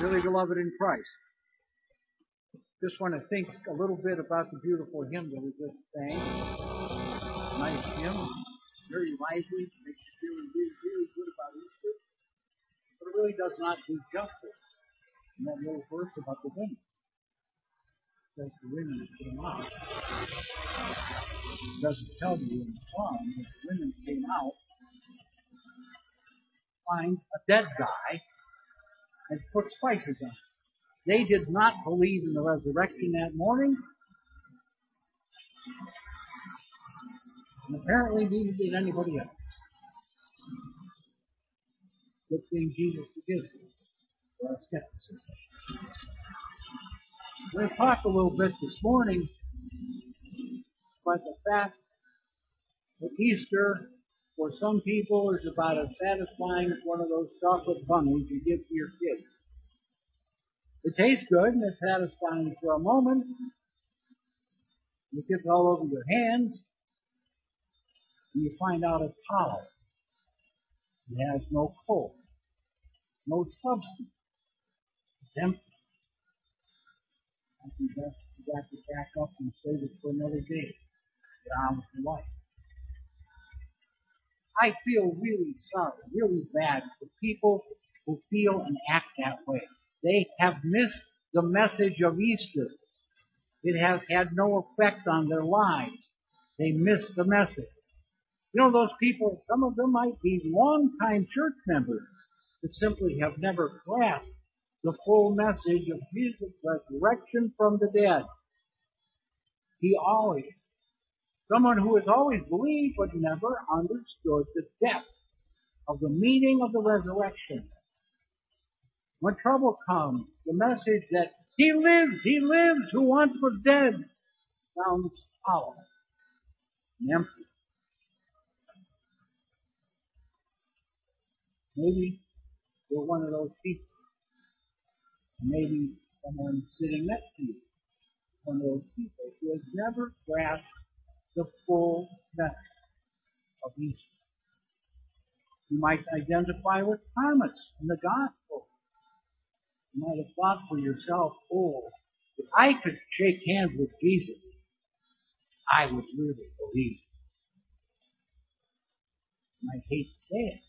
Really beloved in Christ. Just want to think a little bit about the beautiful hymn that we just sang. Nice hymn. Very lively. Makes you feel really, really good about Easter. But it really does not do justice in that little verse about the women. Because the women came out. It doesn't tell you in the song that the women came out, find a dead guy, and put spices on it. They did not believe in the resurrection that morning. And apparently neither did anybody else. Good thing Jesus forgives us for our skepticism. We're talk a little bit this morning about the fact that Easter for some people it's about as satisfying as one of those chocolate bunnies you give to your kids. It tastes good and it's satisfying for a moment. It gets all over your hands and you find out it's hollow. It has no core, no substance. It's empty. I think best you got to back up and save it for another day. Get on with your life. I feel really sorry, really bad for people who feel and act that way. They have missed the message of Easter. It has had no effect on their lives. They missed the message. You know, those people, some of them might be long-time church members that simply have never grasped the full message of Jesus' resurrection from the dead. He always, someone who has always believed but never understood the depth of the meaning of the resurrection. When trouble comes, the message that He lives, He lives, who once was dead, sounds hollow and empty. Maybe you're one of those people. Maybe someone sitting next to you, one of those people who has never grasped the full message of Easter. You might identify with Thomas in the gospel. You might have thought for yourself, oh, if I could shake hands with Jesus, I would really believe. You might hate to say it.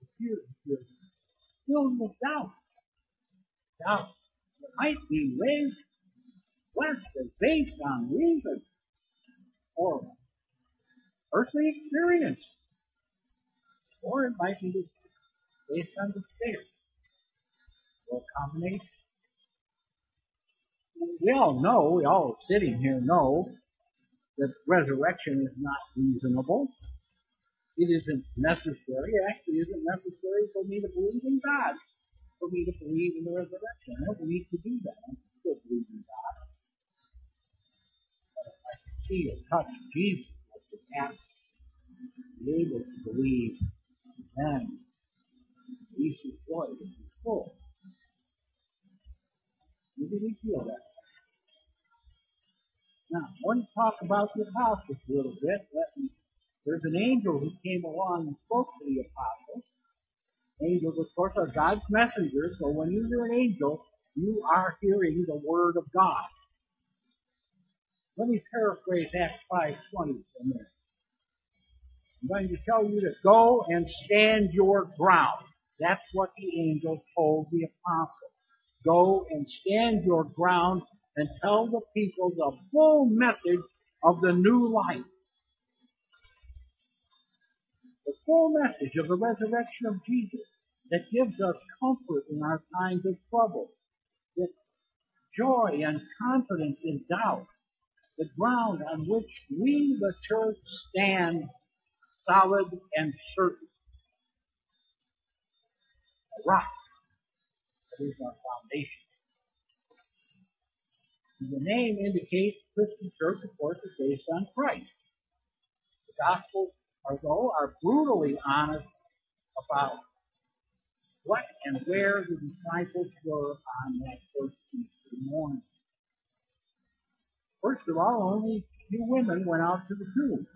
If you're, you're filled with doubt, doubt that might be raised less than based on reason or earthly experience. Or it might be based on despair or combination. We all know, we all sitting here know that resurrection is not reasonable. It isn't necessary. It actually isn't necessary for me to believe in God, for me to believe in the resurrection. I don't need to do that. I still believe in God. See or touch Jesus, I can ask, be able to believe, then Easter joy will be full. Maybe we feel that. Now, I want to talk about the apostles a little bit. There's an angel who came along and spoke to the apostles. Angels, of course, are God's messengers, so when you hear an angel, you are hearing the word of God. Let me paraphrase Acts 5.20 for a minute. I'm going to tell you to go and stand your ground. That's what the angel told the apostles. Go and stand your ground and tell the people the full message of the new life. The full message of the resurrection of Jesus that gives us comfort in our times of trouble, that joy and confidence in doubt, the ground on which we, the church, stand solid and certain. A rock that is our foundation. The name indicates Christian church, of course, is based on Christ. The Gospels, although, are brutally honest about what and where the disciples were on that first Easter morning. First of all, only two women went out to the tomb.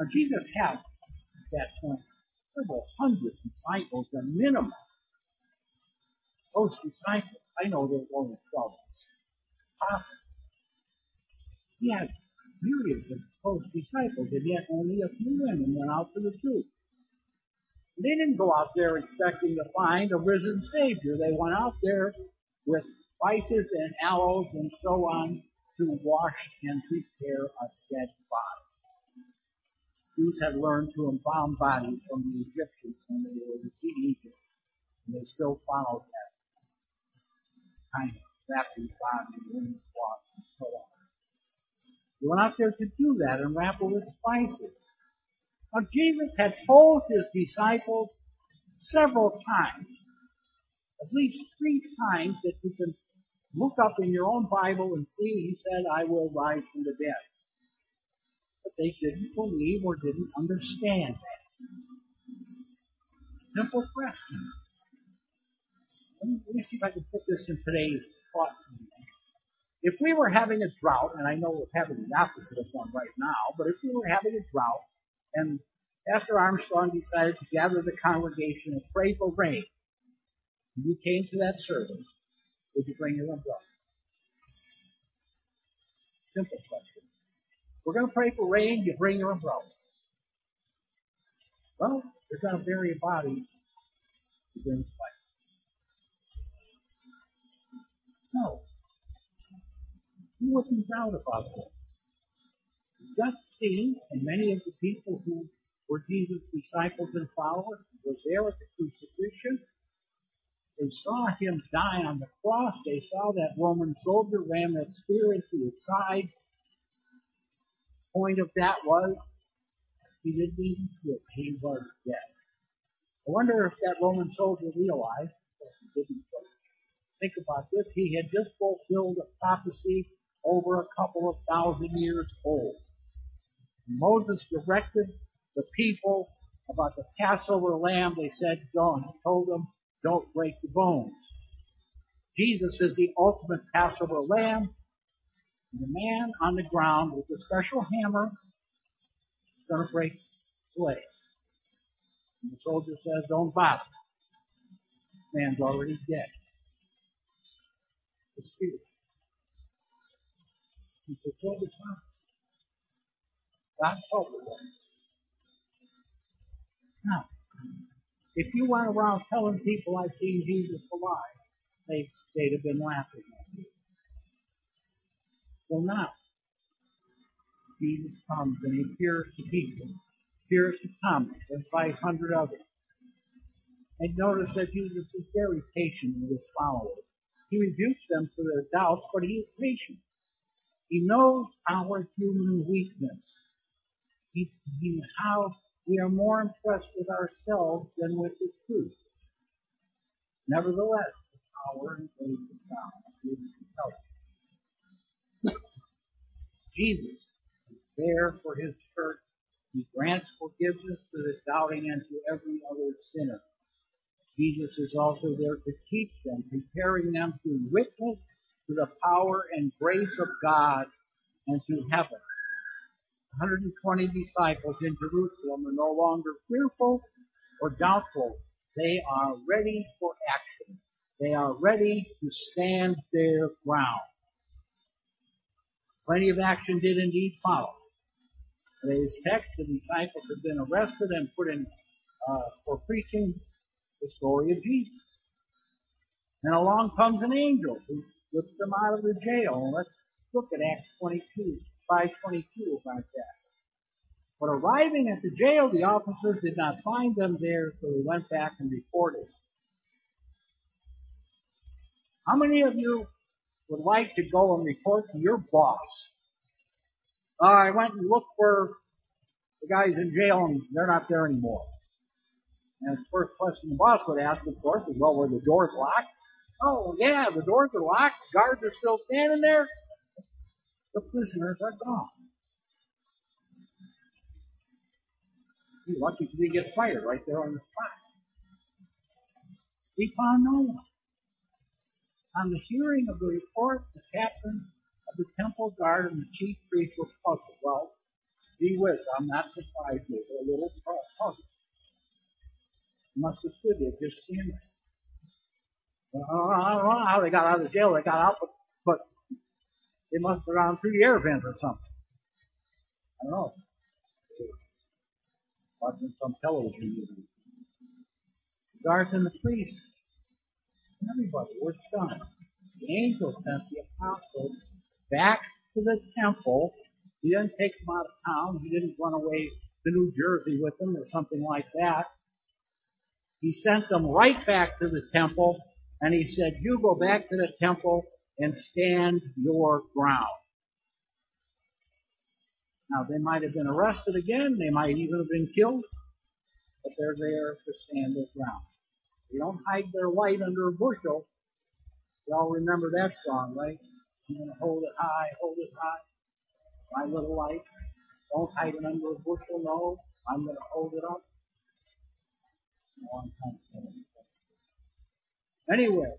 Now, Jesus had, at that point, several hundred disciples, the minimum. Those disciples, I know there were only 12 apostles. Ah. He had myriads of close disciples, and yet only a few women went out to the tomb. They didn't go out there expecting to find a risen Savior. They went out there with spices and aloes and so on to wash and prepare a dead body. Jews had learned to embalm bodies from the Egyptians when they were in Egypt, and they still followed that kind of wrapping body in cloth and so on. They went out there to do that and wrap it with spices. Now Jesus had told his disciples several times, at least three times that you can look up in your own Bible and see he said, I will rise from the dead. But they didn't believe or didn't understand that. Simple question. Let me, let me see if I can put this in today's thought. If we were having a drought, and I know we're having the opposite of one right now, but if we were having a drought and Pastor Armstrong decided to gather the congregation and pray for rain, and you came to that service, would you bring your umbrella? Simple question. We're going to pray for rain, you bring your umbrella. Well, you're going to bury a body, you bring spice. No. Who wasn't proud about? Just see, and many of the people who were Jesus' disciples and followers were there at the crucifixion. They saw him die on the cross. They saw that Roman soldier ram that spear into his side. The Point of that was he didn't even quit. He was dead. I wonder if that Roman soldier realized that he didn't. Think about this. He had just fulfilled a prophecy over a couple of thousand years old. Moses directed the people about the Passover lamb. They said. He told them, don't break the bones. Jesus is the ultimate Passover lamb. And the man on the ground with a special hammer is going to break the leg. And the soldier says, don't bother. man's already dead. It's fear. He fulfilled the promise. God told them. Now, if you went around telling people I've seen Jesus alive, they, they'd have been laughing at you. Well, now, Jesus comes and he appears to people, appears to Thomas and 500 others. And notice that Jesus is very patient with his followers. He rebukes them for their doubts, but he is patient. He knows our human weakness. He, he how we are more impressed with ourselves than with the truth. Nevertheless, the power and grace of God is compelling. Jesus is there for his church. He grants forgiveness to the doubting and to every other sinner. Jesus is also there to teach them, preparing them to witness to the power and grace of God and to heaven. 120 disciples in Jerusalem are no longer fearful or doubtful. They are ready for action. They are ready to stand their ground. Plenty of action did indeed follow. Today's text, the disciples have been arrested and put in uh, for preaching the story of Jesus. And along comes an angel who lifts them out of the jail. Let's look at Acts 22. 522 about that. But arriving at the jail, the officers did not find them there, so they went back and reported. How many of you would like to go and report to your boss? Uh, I went and looked for the guys in jail and they're not there anymore. And the first question the boss would ask, of course, is, well, were the doors locked? Oh, yeah, the doors are locked. The guards are still standing there. The prisoners are gone. You're lucky you get fired right there on the spot. They found no one. On the hearing of the report, the captain of the temple guard and the chief priest were puzzled. Well, gee whiz, I'm not surprised they were a little puzzled. Must have stood there just standing. I don't know how they got out of jail. They got out, but, but they must have gone through the air vent or something. I don't know. Watching some television guards and the priests, everybody were stunned. The angel sent the apostles back to the temple. He didn't take them out of town. He didn't run away to New Jersey with them or something like that. He sent them right back to the temple and he said, you go back to the temple and stand your ground. Now they might have been arrested again. They might even have been killed, but they're there to stand their ground. They don't hide their light under a bushel. Y'all remember that song, right? I'm going to hold it high, hold it high. My little light. Don't hide it under a bushel, no. I'm going to hold it up. Anyway,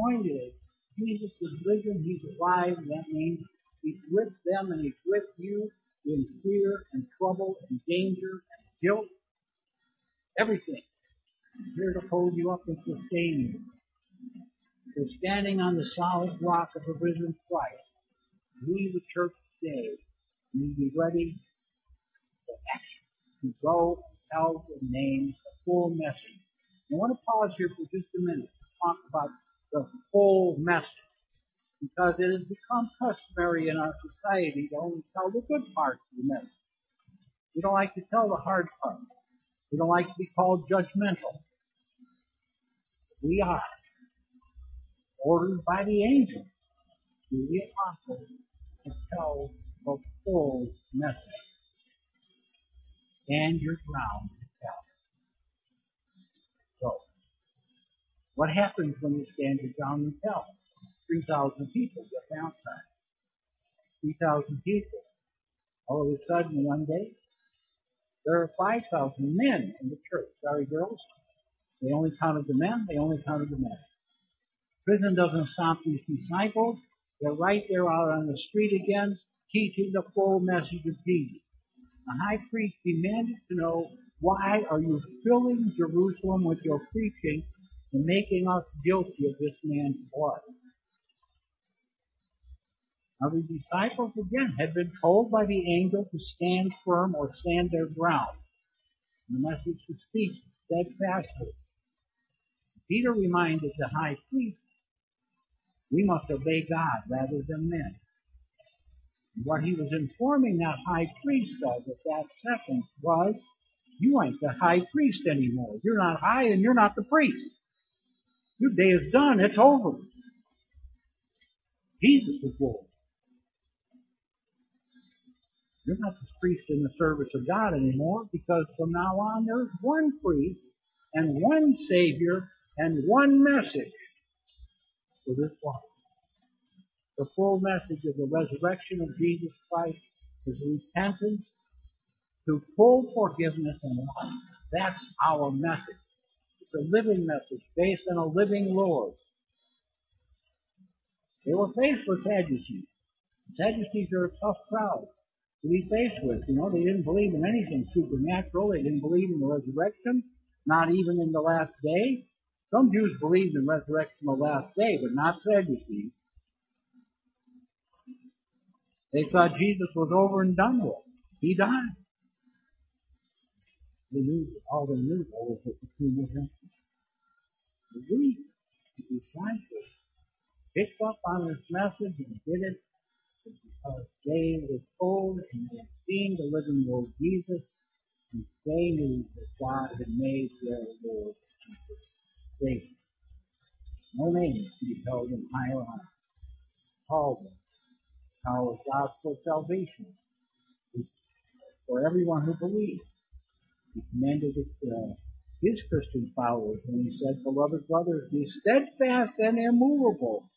the point is, Jesus is risen, He's alive, that means He's with them and He's with you in fear and trouble and danger and guilt. Everything. He's here to hold you up and sustain you. We're standing on the solid rock of the risen Christ. We, the church today, need to be ready for action, to go tell the name, the full message. I want to pause here for just a minute to talk about the full message. Because it has become customary in our society to only tell the good parts of the message. We don't like to tell the hard parts. We don't like to be called judgmental. We are ordered by the angels to the apostles to tell the full message. Stand your ground to tell. So, what happens when you stand your ground and tell? 3,000 people get downside. 3,000 people. All of a sudden, one day, there are 5,000 men in the church. Sorry, girls. They only counted the men. They only counted the men. Prison doesn't stop these disciples. They're right there out on the street again, teaching the full message of Jesus. The high priest demanded to know, why are you filling Jerusalem with your preaching and making us guilty of this man's blood? Now the disciples again had been told by the angel to stand firm or stand their ground. The message to speak steadfastly. Peter reminded the high priest, we must obey God rather than men. And what he was informing that high priest of at that second was, you ain't the high priest anymore. You're not high and you're not the priest. Your day is done. It's over. Jesus is Lord. You're not the priest in the service of God anymore because from now on there's one priest and one Savior and one message for this life. The full message of the resurrection of Jesus Christ is repentance to full forgiveness and life. That's our message. It's a living message based on a living Lord. They were faced with Sadducees. Sadducees are a tough crowd to be faced with. You know, they didn't believe in anything supernatural. They didn't believe in the resurrection, not even in the last day. Some Jews believed in resurrection the last day, but not Sadducees. They thought Jesus was over and done with. He died. They knew, all they knew was that the tomb was empty. We, the disciples, picked up on this message and did it because they were told and they had seen the living Lord Jesus, and they knew that God had made their Lord Jesus Savior. No name to be held in higher honor. Called them. Our gospel salvation is for everyone who believes. Commended uh, his Christian followers when he said, Beloved brothers, be steadfast and immovable,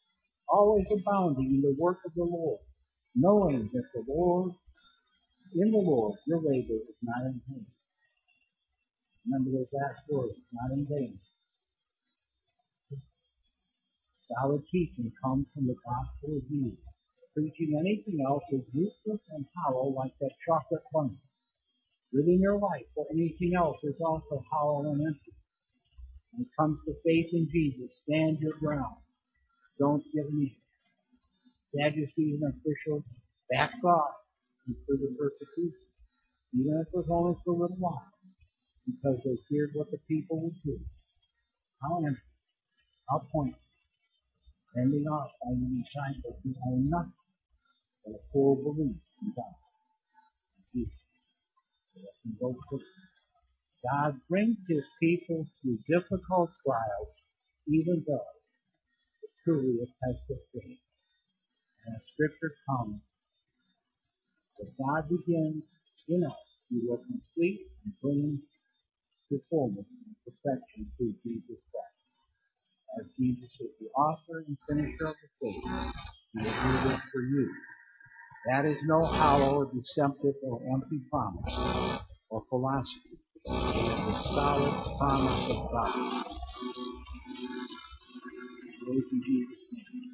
always abounding in the work of the Lord, knowing that the Lord, in the Lord, your labor is not in vain. Remember those last words, not in vain. Solid teaching comes from the gospel of Jesus. Preaching anything else is useless and hollow like that chocolate bunny. Living your life for anything else is also hollow and empty. When it comes to faith in Jesus, stand your ground. Don't give in. Sadducees and officials backed off for the persecution, even if it was only for a little while, because they feared what the people would do. How empty, how pointless, ending off by the disciples who own nothing but a full belief in God. Jesus. God brings his people through difficult trials, even though it's truly a test of faith. And as scripture comes, that God begins in us, he will complete and bring to fullness and perfection through Jesus Christ. As Jesus is the author and finisher of the faith, he will do this for you. That is no hollow, deceptive, or empty promise or philosophy. It is the solid promise of God. In Jesus' name.